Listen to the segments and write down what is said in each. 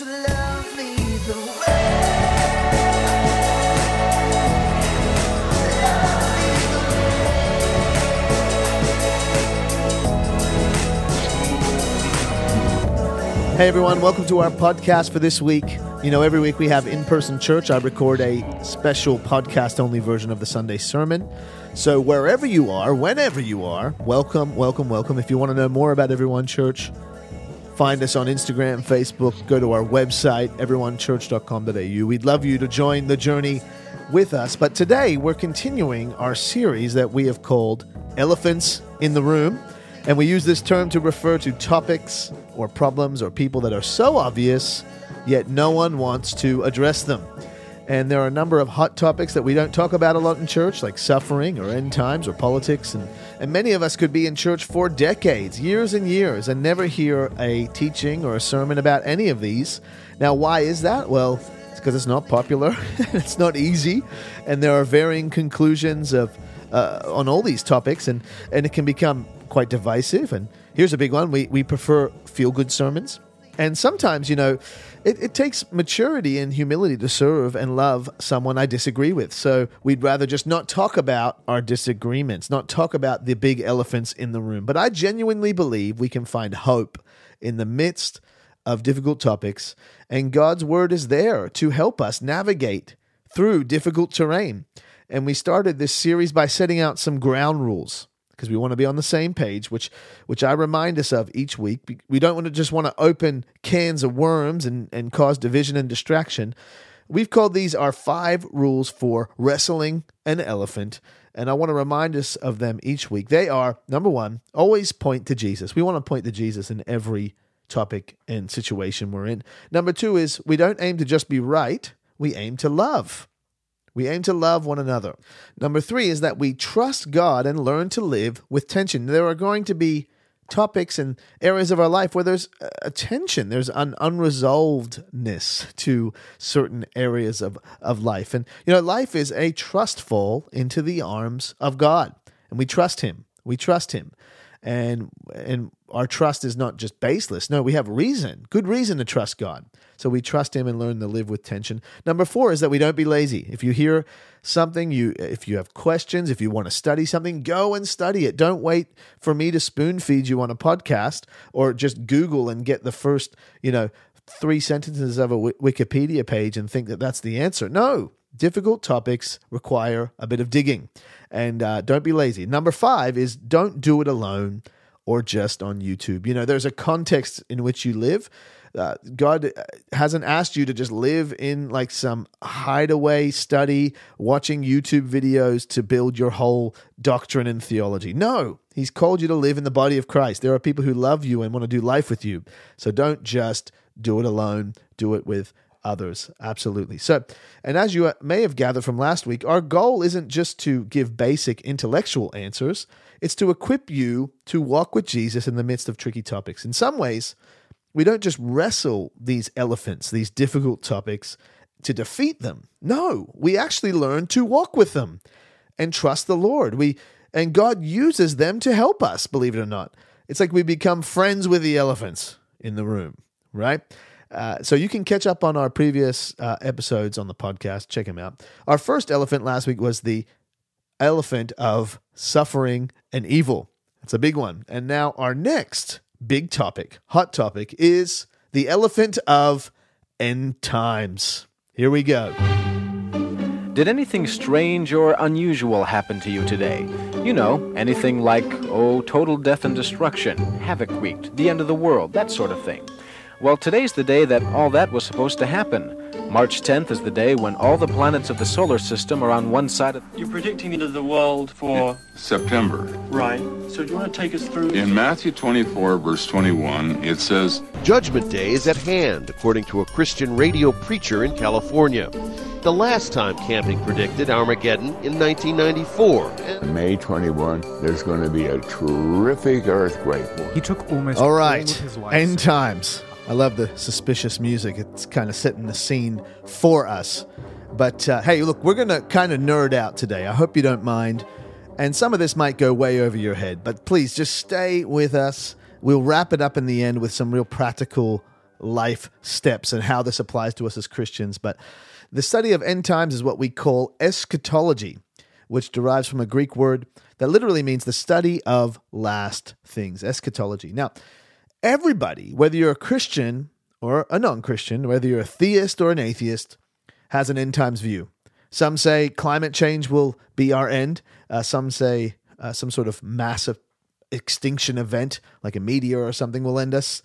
Hey everyone, welcome to our podcast for this week. You know, every week we have in person church. I record a special podcast only version of the Sunday sermon. So, wherever you are, whenever you are, welcome, welcome, welcome. If you want to know more about Everyone Church, find us on Instagram, Facebook, go to our website, everyonechurch.com.au. We'd love you to join the journey with us. But today we're continuing our series that we have called Elephants in the Room. And we use this term to refer to topics or problems or people that are so obvious, yet no one wants to address them. And there are a number of hot topics that we don't talk about a lot in church, like suffering or end times or politics. And, and many of us could be in church for decades, years and years, and never hear a teaching or a sermon about any of these. Now, why is that? Well, it's because it's not popular, it's not easy, and there are varying conclusions of uh, on all these topics, and, and it can become quite divisive. And here's a big one we, we prefer feel good sermons. And sometimes, you know, it, it takes maturity and humility to serve and love someone I disagree with. So we'd rather just not talk about our disagreements, not talk about the big elephants in the room. But I genuinely believe we can find hope in the midst of difficult topics, and God's word is there to help us navigate through difficult terrain. And we started this series by setting out some ground rules because we want to be on the same page, which which I remind us of each week. We don't want to just want to open cans of worms and, and cause division and distraction. We've called these our five rules for wrestling an elephant, and I want to remind us of them each week. They are number one, always point to Jesus. We want to point to Jesus in every topic and situation we're in. Number two is we don't aim to just be right, we aim to love. We aim to love one another. Number three is that we trust God and learn to live with tension. There are going to be topics and areas of our life where there's a tension, there's an unresolvedness to certain areas of, of life. And, you know, life is a trustful into the arms of God. And we trust Him. We trust Him. And, and our trust is not just baseless. No, we have reason, good reason to trust God. So we trust him and learn to live with tension. Number 4 is that we don't be lazy. If you hear something, you if you have questions, if you want to study something, go and study it. Don't wait for me to spoon feed you on a podcast or just Google and get the first, you know, 3 sentences of a Wikipedia page and think that that's the answer. No, difficult topics require a bit of digging. And uh, don't be lazy. Number 5 is don't do it alone or just on YouTube. You know, there's a context in which you live. Uh, God hasn't asked you to just live in like some hideaway study, watching YouTube videos to build your whole doctrine and theology. No, He's called you to live in the body of Christ. There are people who love you and want to do life with you. So don't just do it alone, do it with others. Absolutely. So, and as you may have gathered from last week, our goal isn't just to give basic intellectual answers, it's to equip you to walk with Jesus in the midst of tricky topics. In some ways, we don't just wrestle these elephants, these difficult topics, to defeat them. No, we actually learn to walk with them and trust the Lord. We and God uses them to help us, believe it or not. It's like we become friends with the elephants in the room, right? Uh, so you can catch up on our previous uh, episodes on the podcast. Check them out. Our first elephant last week was the elephant of suffering and evil. It's a big one. And now our next big topic, hot topic, is the elephant of end times. Here we go. Did anything strange or unusual happen to you today? You know, anything like, oh, total death and destruction, havoc wreaked, the end of the world, that sort of thing. Well, today's the day that all that was supposed to happen. March 10th is the day when all the planets of the solar system are on one side of. You're predicting the end of the world for. September. Right. So do you want to take us through? In Matthew 24, verse 21, it says, Judgment Day is at hand, according to a Christian radio preacher in California. The last time Camping predicted Armageddon in 1994. May 21, there's going to be a terrific earthquake. He took almost All all right, of his life. end times. I love the suspicious music. It's kind of setting the scene for us. But uh, hey, look, we're going to kind of nerd out today. I hope you don't mind. And some of this might go way over your head, but please just stay with us. We'll wrap it up in the end with some real practical life steps and how this applies to us as Christians. But the study of end times is what we call eschatology, which derives from a Greek word that literally means the study of last things, eschatology. Now, everybody, whether you're a Christian or a non Christian, whether you're a theist or an atheist, has an end times view. Some say climate change will be our end. Uh, some say uh, some sort of massive extinction event, like a meteor or something, will end us.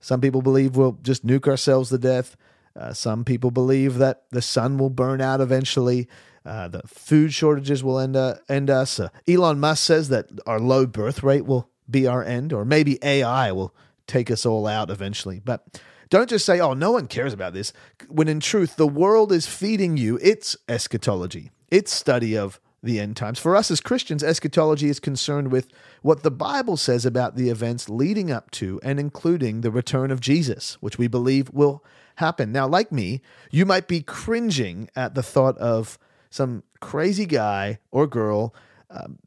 Some people believe we'll just nuke ourselves to death. Uh, some people believe that the sun will burn out eventually. Uh, the food shortages will end, uh, end us. Uh, Elon Musk says that our low birth rate will be our end, or maybe AI will take us all out eventually. But don't just say, oh, no one cares about this, when in truth, the world is feeding you its eschatology, its study of the end times. For us as Christians, eschatology is concerned with what the Bible says about the events leading up to and including the return of Jesus, which we believe will happen. Now, like me, you might be cringing at the thought of some crazy guy or girl um,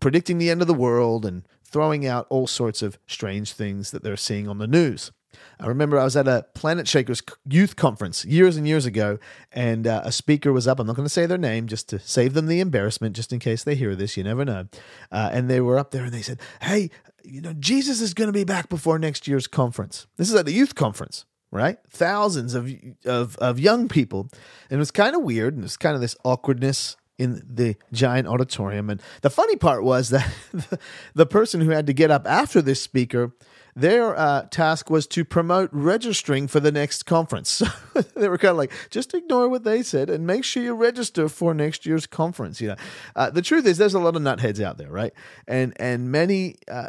predicting the end of the world and throwing out all sorts of strange things that they're seeing on the news. I remember I was at a Planet Shakers youth conference years and years ago, and uh, a speaker was up. I'm not going to say their name just to save them the embarrassment, just in case they hear this. You never know. Uh, and they were up there and they said, Hey, you know, Jesus is going to be back before next year's conference. This is at a youth conference right? Thousands of of of young people, and it was kind of weird, and it's kind of this awkwardness in the giant auditorium. And the funny part was that the person who had to get up after this speaker. Their uh, task was to promote registering for the next conference. So they were kind of like, just ignore what they said and make sure you register for next year's conference. You know, uh, the truth is, there's a lot of nutheads out there, right? And and many uh,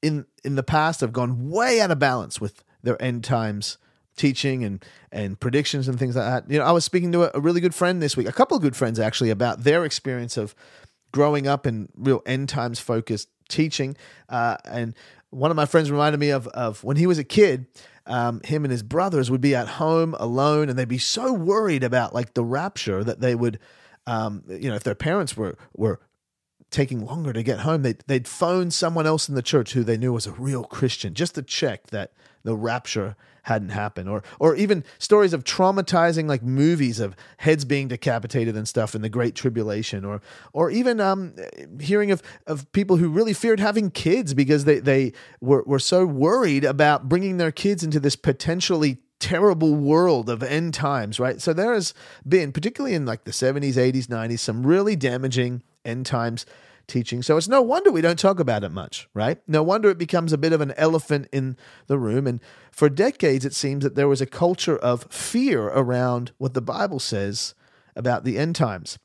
in in the past have gone way out of balance with their end times teaching and and predictions and things like that. You know, I was speaking to a, a really good friend this week, a couple of good friends actually, about their experience of growing up in real end times focused teaching. Uh, and one of my friends reminded me of of when he was a kid. Um, him and his brothers would be at home alone, and they'd be so worried about like the rapture that they would, um, you know, if their parents were were taking longer to get home, they'd, they'd phone someone else in the church who they knew was a real Christian just to check that the rapture hadn't happened. Or or even stories of traumatizing like movies of heads being decapitated and stuff in the great tribulation. Or or even um, hearing of of people who really feared having kids because they they were were so worried about bringing their kids into this potentially terrible world of end times right? So there has been particularly in like the 70s 80s 90s some really damaging end times teaching. So it's no wonder we don't talk about it much, right? No wonder it becomes a bit of an elephant in the room. And for decades, it seems that there was a culture of fear around what the Bible says about the end times.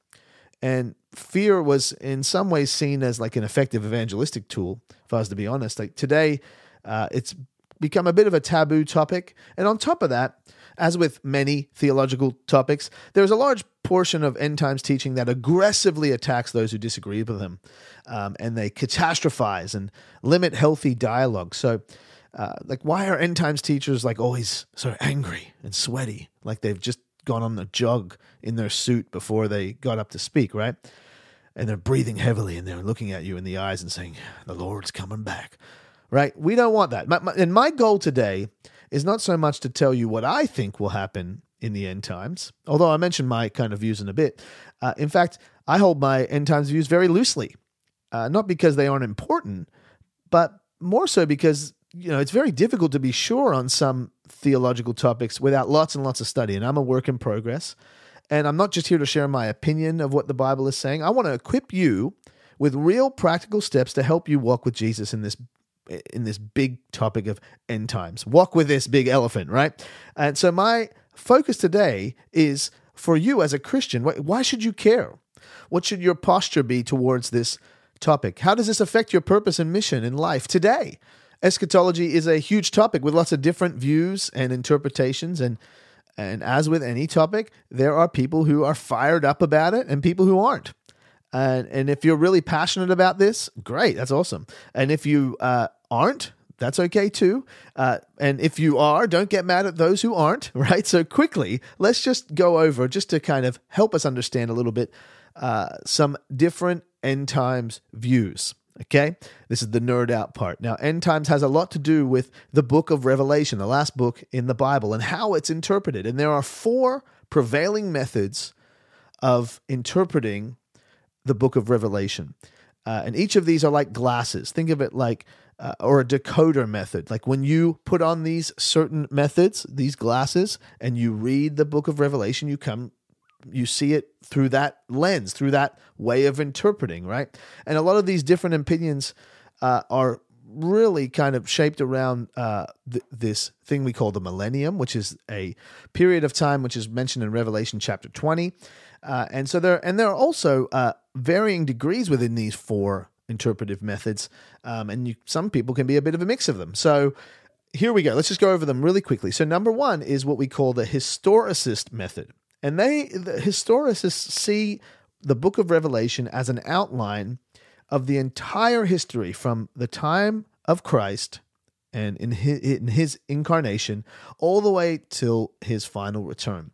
And fear was in some ways seen as like an effective evangelistic tool, if I was to be honest. Like today, uh, it's become a bit of a taboo topic. And on top of that, as with many theological topics, there's a large portion of end times teaching that aggressively attacks those who disagree with them, um, and they catastrophize and limit healthy dialogue. So, uh, like, why are end times teachers like always so angry and sweaty, like they've just gone on a jog in their suit before they got up to speak, right? And they're breathing heavily and they're looking at you in the eyes and saying, "The Lord's coming back." Right? We don't want that. My, my, and my goal today is not so much to tell you what I think will happen in the end times, although I mentioned my kind of views in a bit. Uh, in fact, I hold my end times views very loosely, uh, not because they aren't important, but more so because you know it's very difficult to be sure on some theological topics without lots and lots of study. And I'm a work in progress, and I'm not just here to share my opinion of what the Bible is saying. I want to equip you with real practical steps to help you walk with Jesus in this in this big topic of end times. Walk with this big elephant, right? And so my focus today is for you as a Christian. Why should you care? What should your posture be towards this topic? How does this affect your purpose and mission in life today? Eschatology is a huge topic with lots of different views and interpretations and and as with any topic, there are people who are fired up about it and people who aren't. And, and if you're really passionate about this, great, that's awesome. And if you uh, aren't, that's okay too. Uh, and if you are, don't get mad at those who aren't, right? So, quickly, let's just go over, just to kind of help us understand a little bit, uh, some different end times views. Okay, this is the nerd out part. Now, end times has a lot to do with the book of Revelation, the last book in the Bible, and how it's interpreted. And there are four prevailing methods of interpreting the book of Revelation. Uh, and each of these are like glasses. Think of it like, uh, or a decoder method. Like when you put on these certain methods, these glasses, and you read the book of Revelation, you come, you see it through that lens, through that way of interpreting, right? And a lot of these different opinions uh, are really kind of shaped around uh, th- this thing we call the millennium, which is a period of time which is mentioned in Revelation chapter 20. Uh, and so there, and there are also uh, varying degrees within these four interpretive methods, um, and you, some people can be a bit of a mix of them. So here we go. Let's just go over them really quickly. So number one is what we call the historicist method, and they the historicists see the Book of Revelation as an outline of the entire history from the time of Christ and in his, in his incarnation all the way till his final return.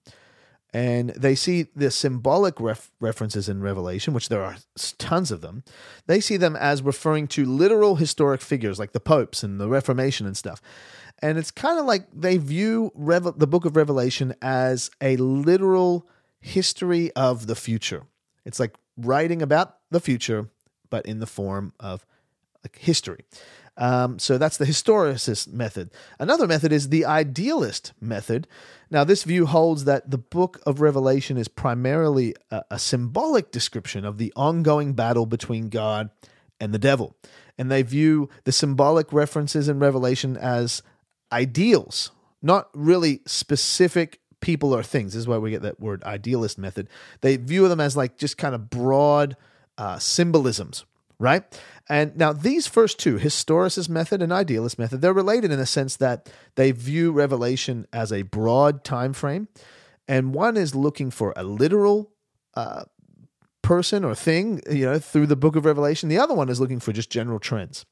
And they see the symbolic ref- references in Revelation, which there are tons of them. They see them as referring to literal historic figures like the popes and the Reformation and stuff. And it's kind of like they view Revel- the book of Revelation as a literal history of the future. It's like writing about the future, but in the form of like history. Um, so that's the historicist method. Another method is the idealist method. Now, this view holds that the book of Revelation is primarily a, a symbolic description of the ongoing battle between God and the devil. And they view the symbolic references in Revelation as ideals, not really specific people or things. This is why we get that word idealist method. They view them as like just kind of broad uh, symbolisms, right? And now these first two, historicist method and idealist method, they're related in a sense that they view Revelation as a broad time frame, and one is looking for a literal uh, person or thing, you know, through the book of Revelation. The other one is looking for just general trends.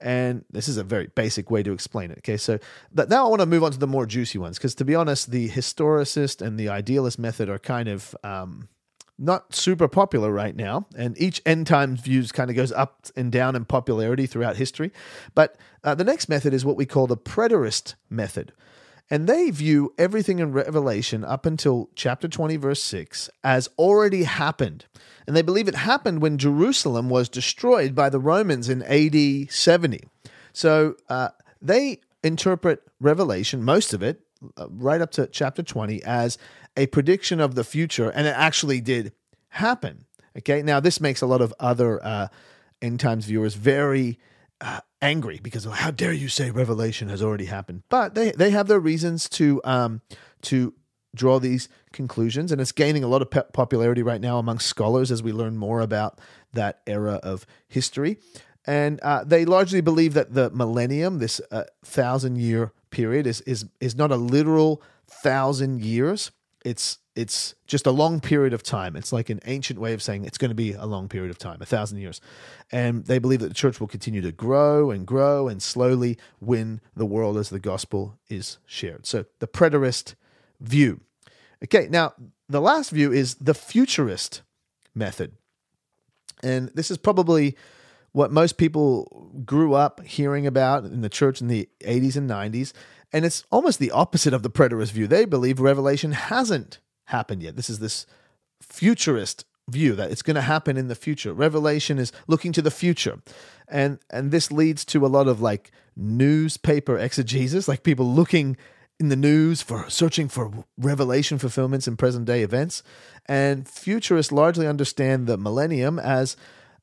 And this is a very basic way to explain it. Okay, so but now I want to move on to the more juicy ones because, to be honest, the historicist and the idealist method are kind of um, not super popular right now, and each end times views kind of goes up and down in popularity throughout history. But uh, the next method is what we call the preterist method. And they view everything in Revelation up until chapter 20, verse 6, as already happened. And they believe it happened when Jerusalem was destroyed by the Romans in AD 70. So uh, they interpret Revelation, most of it, uh, right up to chapter 20, as a prediction of the future, and it actually did happen. Okay, now this makes a lot of other uh, end times viewers very uh, angry because how dare you say Revelation has already happened? But they they have their reasons to um to draw these conclusions, and it's gaining a lot of pe- popularity right now among scholars as we learn more about that era of history. And uh, they largely believe that the millennium, this uh, thousand year period, is is is not a literal thousand years. It's it's just a long period of time. It's like an ancient way of saying it's going to be a long period of time, a thousand years. And they believe that the church will continue to grow and grow and slowly win the world as the gospel is shared. So the preterist view. Okay, now the last view is the futurist method. And this is probably what most people grew up hearing about in the church in the 80s and 90s. And it's almost the opposite of the preterist view. They believe Revelation hasn't happened yet. This is this futurist view that it's going to happen in the future. Revelation is looking to the future. And and this leads to a lot of like newspaper exegesis, like people looking in the news for searching for revelation fulfillments in present day events. And futurists largely understand the millennium as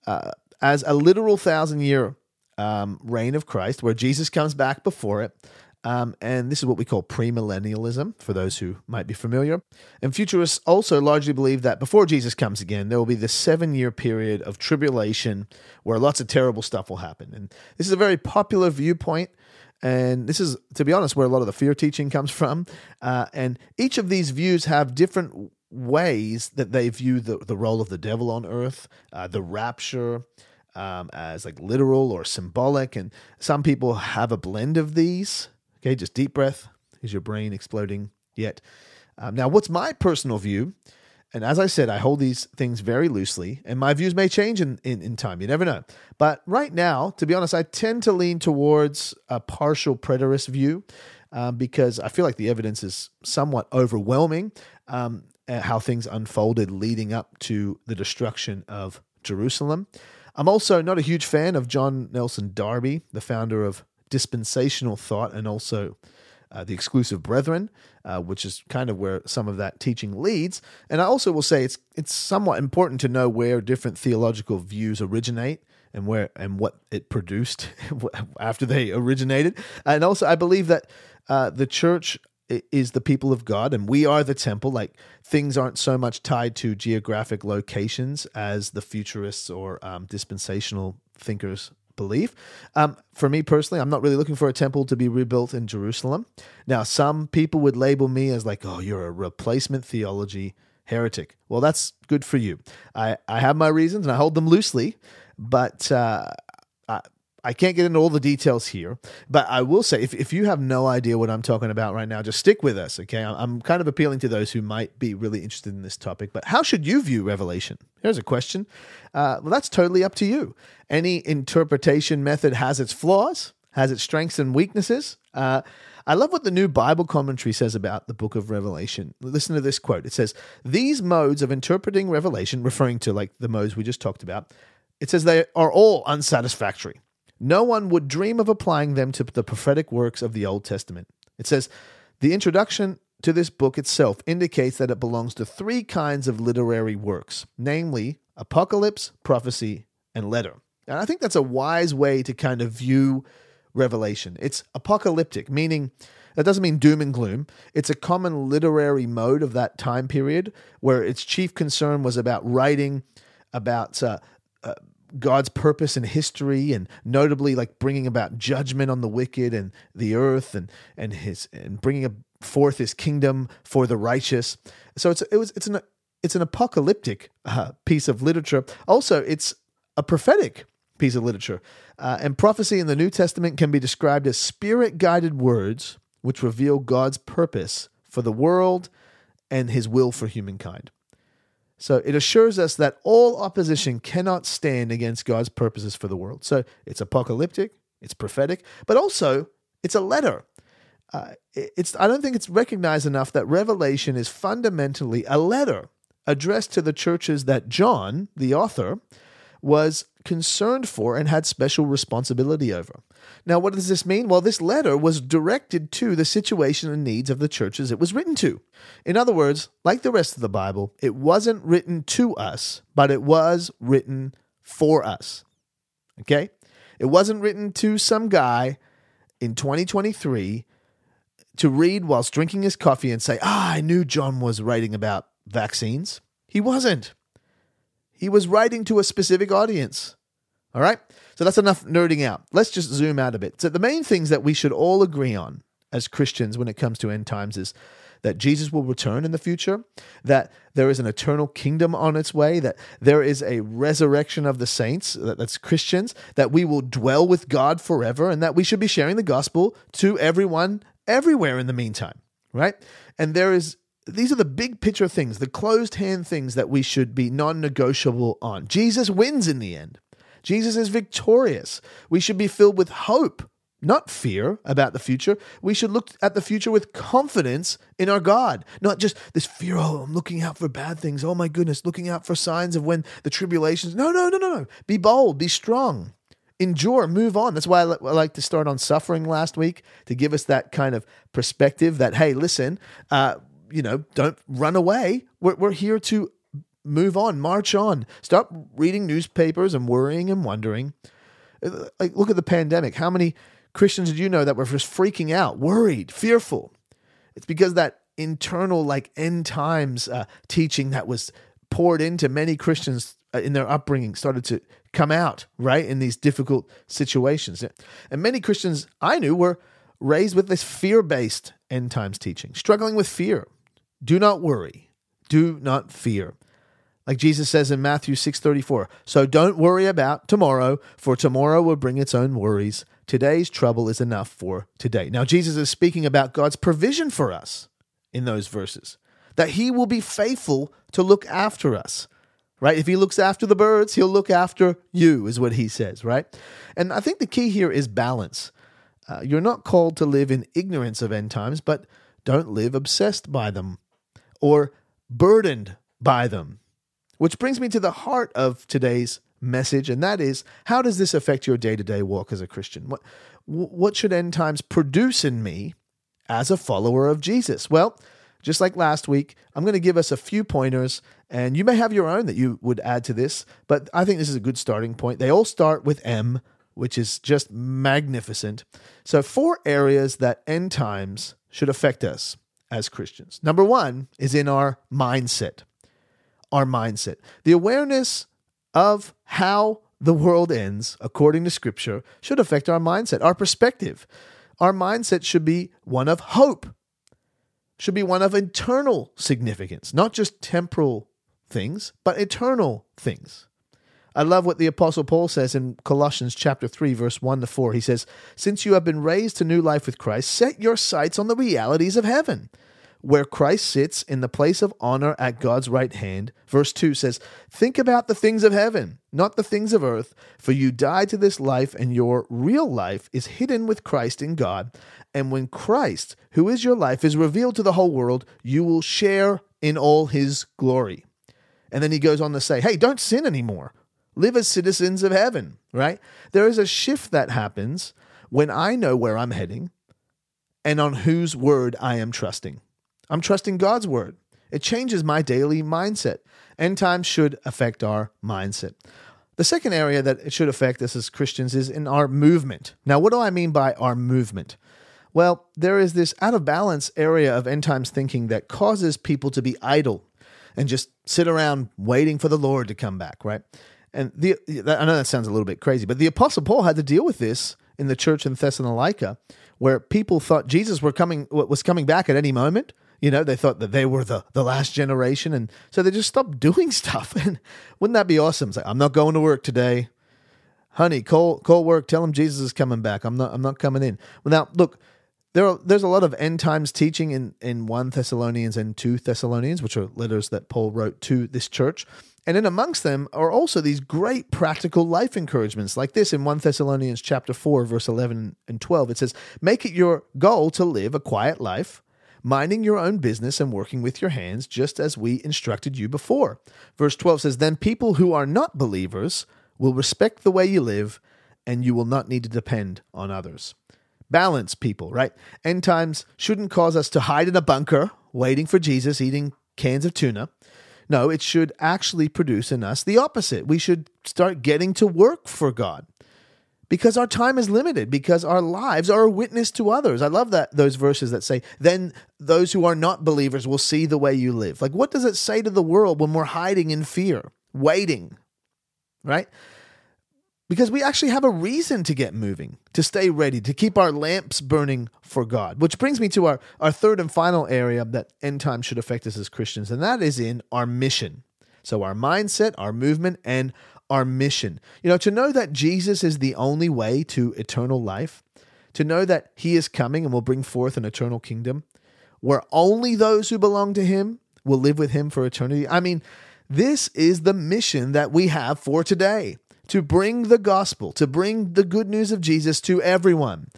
uh, as a literal thousand year um, reign of Christ, where Jesus comes back before it. Um, and this is what we call premillennialism, for those who might be familiar. And futurists also largely believe that before Jesus comes again, there will be this seven year period of tribulation where lots of terrible stuff will happen. And this is a very popular viewpoint. And this is, to be honest, where a lot of the fear teaching comes from. Uh, and each of these views have different ways that they view the, the role of the devil on earth, uh, the rapture, um, as like literal or symbolic. And some people have a blend of these. Okay, just deep breath. Is your brain exploding yet? Um, now, what's my personal view? And as I said, I hold these things very loosely, and my views may change in, in, in time. You never know. But right now, to be honest, I tend to lean towards a partial preterist view um, because I feel like the evidence is somewhat overwhelming um, how things unfolded leading up to the destruction of Jerusalem. I'm also not a huge fan of John Nelson Darby, the founder of dispensational thought and also uh, the exclusive brethren, uh, which is kind of where some of that teaching leads. And I also will say it's it's somewhat important to know where different theological views originate and where and what it produced after they originated. And also, I believe that uh, the church is the people of God, and we are the temple. Like things aren't so much tied to geographic locations as the futurists or um, dispensational thinkers believe. Um, for me personally, I'm not really looking for a temple to be rebuilt in Jerusalem. Now, some people would label me as like, oh, you're a replacement theology heretic. Well, that's good for you. I, I have my reasons and I hold them loosely, but uh, I, I can't get into all the details here. But I will say, if, if you have no idea what I'm talking about right now, just stick with us, okay? I'm, kind of appealing to those who might be really interested in this topic. But how should you view Revelation? Here's a question. Uh, well, that's totally up to you. Any interpretation method has its flaws, has its strengths and weaknesses. Uh, I love what the new Bible commentary says about the book of Revelation. Listen to this quote. It says, These modes of interpreting Revelation, referring to like the modes we just talked about, it says they are all unsatisfactory. No one would dream of applying them to the prophetic works of the Old Testament. It says, The introduction to this book itself indicates that it belongs to three kinds of literary works, namely apocalypse, prophecy, and letter. And I think that's a wise way to kind of view Revelation. It's apocalyptic, meaning that doesn't mean doom and gloom. It's a common literary mode of that time period where its chief concern was about writing about uh, God's purpose in history and notably like bringing about judgment on the wicked and the earth and and his and bringing forth his kingdom for the righteous. So it's it was it's an it's an apocalyptic uh, piece of literature. Also, it's a prophetic piece of literature. Uh, and prophecy in the New Testament can be described as spirit guided words which reveal God's purpose for the world and his will for humankind. So it assures us that all opposition cannot stand against God's purposes for the world. So it's apocalyptic, it's prophetic, but also it's a letter. Uh, it's I don't think it's recognized enough that Revelation is fundamentally a letter addressed to the churches that John, the author, was concerned for and had special responsibility over. Now, what does this mean? Well, this letter was directed to the situation and needs of the churches it was written to. In other words, like the rest of the Bible, it wasn't written to us, but it was written for us. Okay? It wasn't written to some guy in 2023 to read whilst drinking his coffee and say, Ah, I knew John was writing about vaccines. He wasn't. He was writing to a specific audience. All right? So that's enough nerding out. Let's just zoom out a bit. So, the main things that we should all agree on as Christians when it comes to end times is that Jesus will return in the future, that there is an eternal kingdom on its way, that there is a resurrection of the saints, that's Christians, that we will dwell with God forever, and that we should be sharing the gospel to everyone everywhere in the meantime, right? And there is these are the big picture things, the closed hand things that we should be non negotiable on. Jesus wins in the end. Jesus is victorious. We should be filled with hope, not fear about the future. We should look at the future with confidence in our God, not just this fear, oh, I'm looking out for bad things. Oh my goodness, looking out for signs of when the tribulations. No, no, no, no, no. Be bold, be strong, endure, move on. That's why I like to start on suffering last week to give us that kind of perspective that, hey, listen, uh, you know, don't run away. We're, we're here to move on, march on. Stop reading newspapers and worrying and wondering. Like, look at the pandemic. How many Christians did you know that were just freaking out, worried, fearful? It's because that internal, like, end times uh, teaching that was poured into many Christians uh, in their upbringing started to come out, right, in these difficult situations. And many Christians I knew were raised with this fear based end times teaching, struggling with fear. Do not worry. Do not fear. Like Jesus says in Matthew 6:34. So don't worry about tomorrow, for tomorrow will bring its own worries. Today's trouble is enough for today. Now Jesus is speaking about God's provision for us in those verses. that he will be faithful to look after us. Right? If he looks after the birds, he'll look after you, is what he says, right? And I think the key here is balance. Uh, you're not called to live in ignorance of end times, but don't live obsessed by them or burdened by them. Which brings me to the heart of today's message, and that is how does this affect your day to day walk as a Christian? What, what should end times produce in me as a follower of Jesus? Well, just like last week, I'm going to give us a few pointers, and you may have your own that you would add to this, but I think this is a good starting point. They all start with M, which is just magnificent. So, four areas that end times should affect us as Christians. Number one is in our mindset. Our mindset. The awareness of how the world ends, according to Scripture, should affect our mindset, our perspective. Our mindset should be one of hope, should be one of eternal significance, not just temporal things, but eternal things. I love what the apostle Paul says in Colossians chapter 3 verse 1 to 4. He says, "Since you have been raised to new life with Christ, set your sights on the realities of heaven, where Christ sits in the place of honor at God's right hand." Verse 2 says, "Think about the things of heaven, not the things of earth, for you died to this life and your real life is hidden with Christ in God, and when Christ, who is your life, is revealed to the whole world, you will share in all his glory." And then he goes on to say, "Hey, don't sin anymore." Live as citizens of heaven, right? There is a shift that happens when I know where I'm heading and on whose word I am trusting. I'm trusting God's word. It changes my daily mindset. End times should affect our mindset. The second area that it should affect us as Christians is in our movement. Now, what do I mean by our movement? Well, there is this out of balance area of end times thinking that causes people to be idle and just sit around waiting for the Lord to come back, right? And the I know that sounds a little bit crazy, but the apostle Paul had to deal with this in the church in Thessalonica, where people thought Jesus were coming was coming back at any moment. You know, they thought that they were the, the last generation, and so they just stopped doing stuff. And wouldn't that be awesome? It's like, I'm not going to work today, honey. Call call work. Tell them Jesus is coming back. I'm not I'm not coming in. Well, now look, there are, there's a lot of end times teaching in in one Thessalonians and two Thessalonians, which are letters that Paul wrote to this church. And in amongst them are also these great practical life encouragements, like this in 1 Thessalonians chapter 4, verse 11 and 12. It says, Make it your goal to live a quiet life, minding your own business and working with your hands, just as we instructed you before. Verse 12 says, Then people who are not believers will respect the way you live, and you will not need to depend on others. Balance, people, right? End times shouldn't cause us to hide in a bunker waiting for Jesus, eating cans of tuna. No, it should actually produce in us the opposite. We should start getting to work for God because our time is limited because our lives are a witness to others. I love that those verses that say, "Then those who are not believers will see the way you live." Like what does it say to the world when we're hiding in fear, waiting? Right? Because we actually have a reason to get moving, to stay ready, to keep our lamps burning for God. Which brings me to our, our third and final area that end time should affect us as Christians, and that is in our mission. So, our mindset, our movement, and our mission. You know, to know that Jesus is the only way to eternal life, to know that he is coming and will bring forth an eternal kingdom where only those who belong to him will live with him for eternity. I mean, this is the mission that we have for today to bring the gospel, to bring the good news of Jesus to everyone,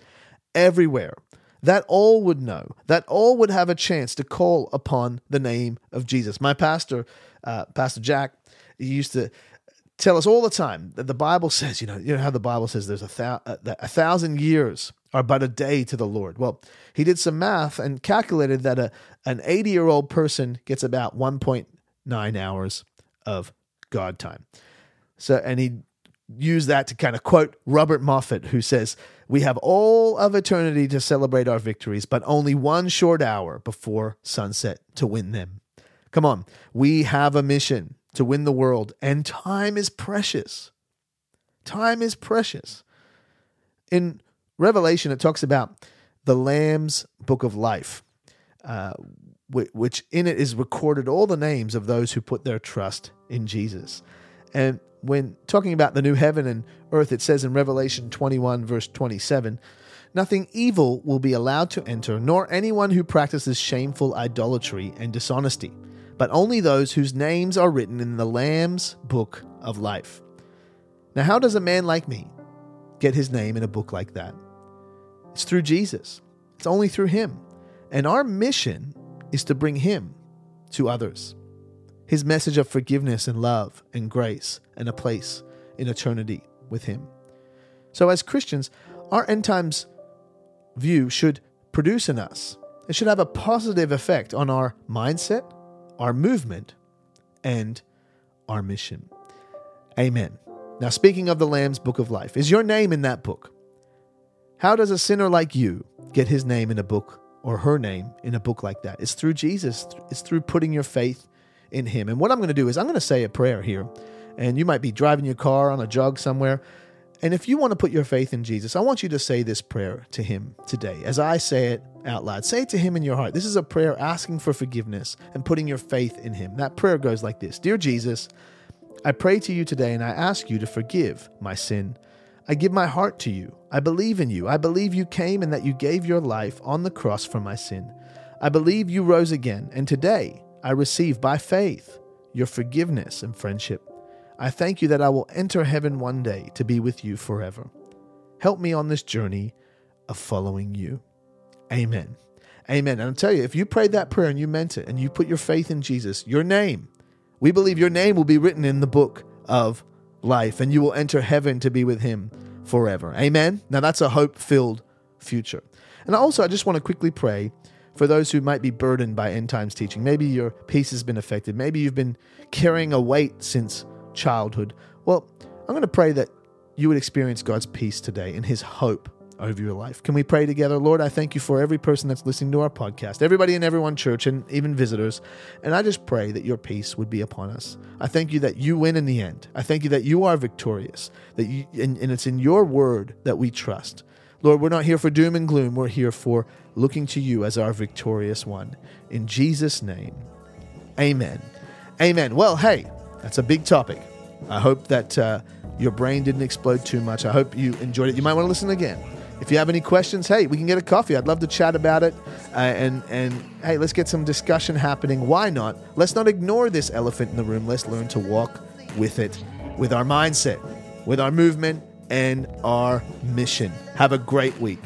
everywhere, that all would know, that all would have a chance to call upon the name of Jesus. My pastor, uh, Pastor Jack, used to tell us all the time that the Bible says, you know, you know how the Bible says there's a, thou- uh, a thousand years are but a day to the Lord. Well, he did some math and calculated that a, an 80 year old person gets about 1.9 hours of God time. So, and he use that to kind of quote Robert Moffat, who says, We have all of eternity to celebrate our victories, but only one short hour before sunset to win them. Come on, we have a mission to win the world, and time is precious. Time is precious. In Revelation, it talks about the Lamb's book of life, uh, which in it is recorded all the names of those who put their trust in Jesus. And when talking about the new heaven and earth, it says in Revelation 21, verse 27, Nothing evil will be allowed to enter, nor anyone who practices shameful idolatry and dishonesty, but only those whose names are written in the Lamb's book of life. Now, how does a man like me get his name in a book like that? It's through Jesus, it's only through him. And our mission is to bring him to others. His message of forgiveness and love and grace and a place in eternity with him. So, as Christians, our end times view should produce in us, it should have a positive effect on our mindset, our movement, and our mission. Amen. Now, speaking of the Lamb's Book of Life, is your name in that book? How does a sinner like you get his name in a book or her name in a book like that? It's through Jesus, it's through putting your faith in him. And what I'm going to do is I'm going to say a prayer here. And you might be driving your car on a jog somewhere. And if you want to put your faith in Jesus, I want you to say this prayer to him today. As I say it out loud, say it to him in your heart. This is a prayer asking for forgiveness and putting your faith in him. That prayer goes like this Dear Jesus, I pray to you today and I ask you to forgive my sin. I give my heart to you. I believe in you. I believe you came and that you gave your life on the cross for my sin. I believe you rose again, and today I receive by faith your forgiveness and friendship. I thank you that I will enter heaven one day to be with you forever. Help me on this journey of following you. Amen. Amen. And I'll tell you, if you prayed that prayer and you meant it and you put your faith in Jesus, your name, we believe your name will be written in the book of life and you will enter heaven to be with him forever. Amen. Now that's a hope filled future. And also, I just want to quickly pray for those who might be burdened by end times teaching. Maybe your peace has been affected. Maybe you've been carrying a weight since childhood. Well, I'm going to pray that you would experience God's peace today and his hope over your life. Can we pray together? Lord, I thank you for every person that's listening to our podcast, everybody in Everyone Church, and even visitors. And I just pray that your peace would be upon us. I thank you that you win in the end. I thank you that you are victorious, that you, and, and it's in your word that we trust. Lord, we're not here for doom and gloom. We're here for looking to you as our victorious one. In Jesus' name, amen. Amen. Well, hey, that's a big topic. I hope that uh, your brain didn't explode too much. I hope you enjoyed it. You might want to listen again. If you have any questions, hey, we can get a coffee. I'd love to chat about it. Uh, and and hey, let's get some discussion happening. Why not? Let's not ignore this elephant in the room. Let's learn to walk with it, with our mindset, with our movement, and our mission. Have a great week.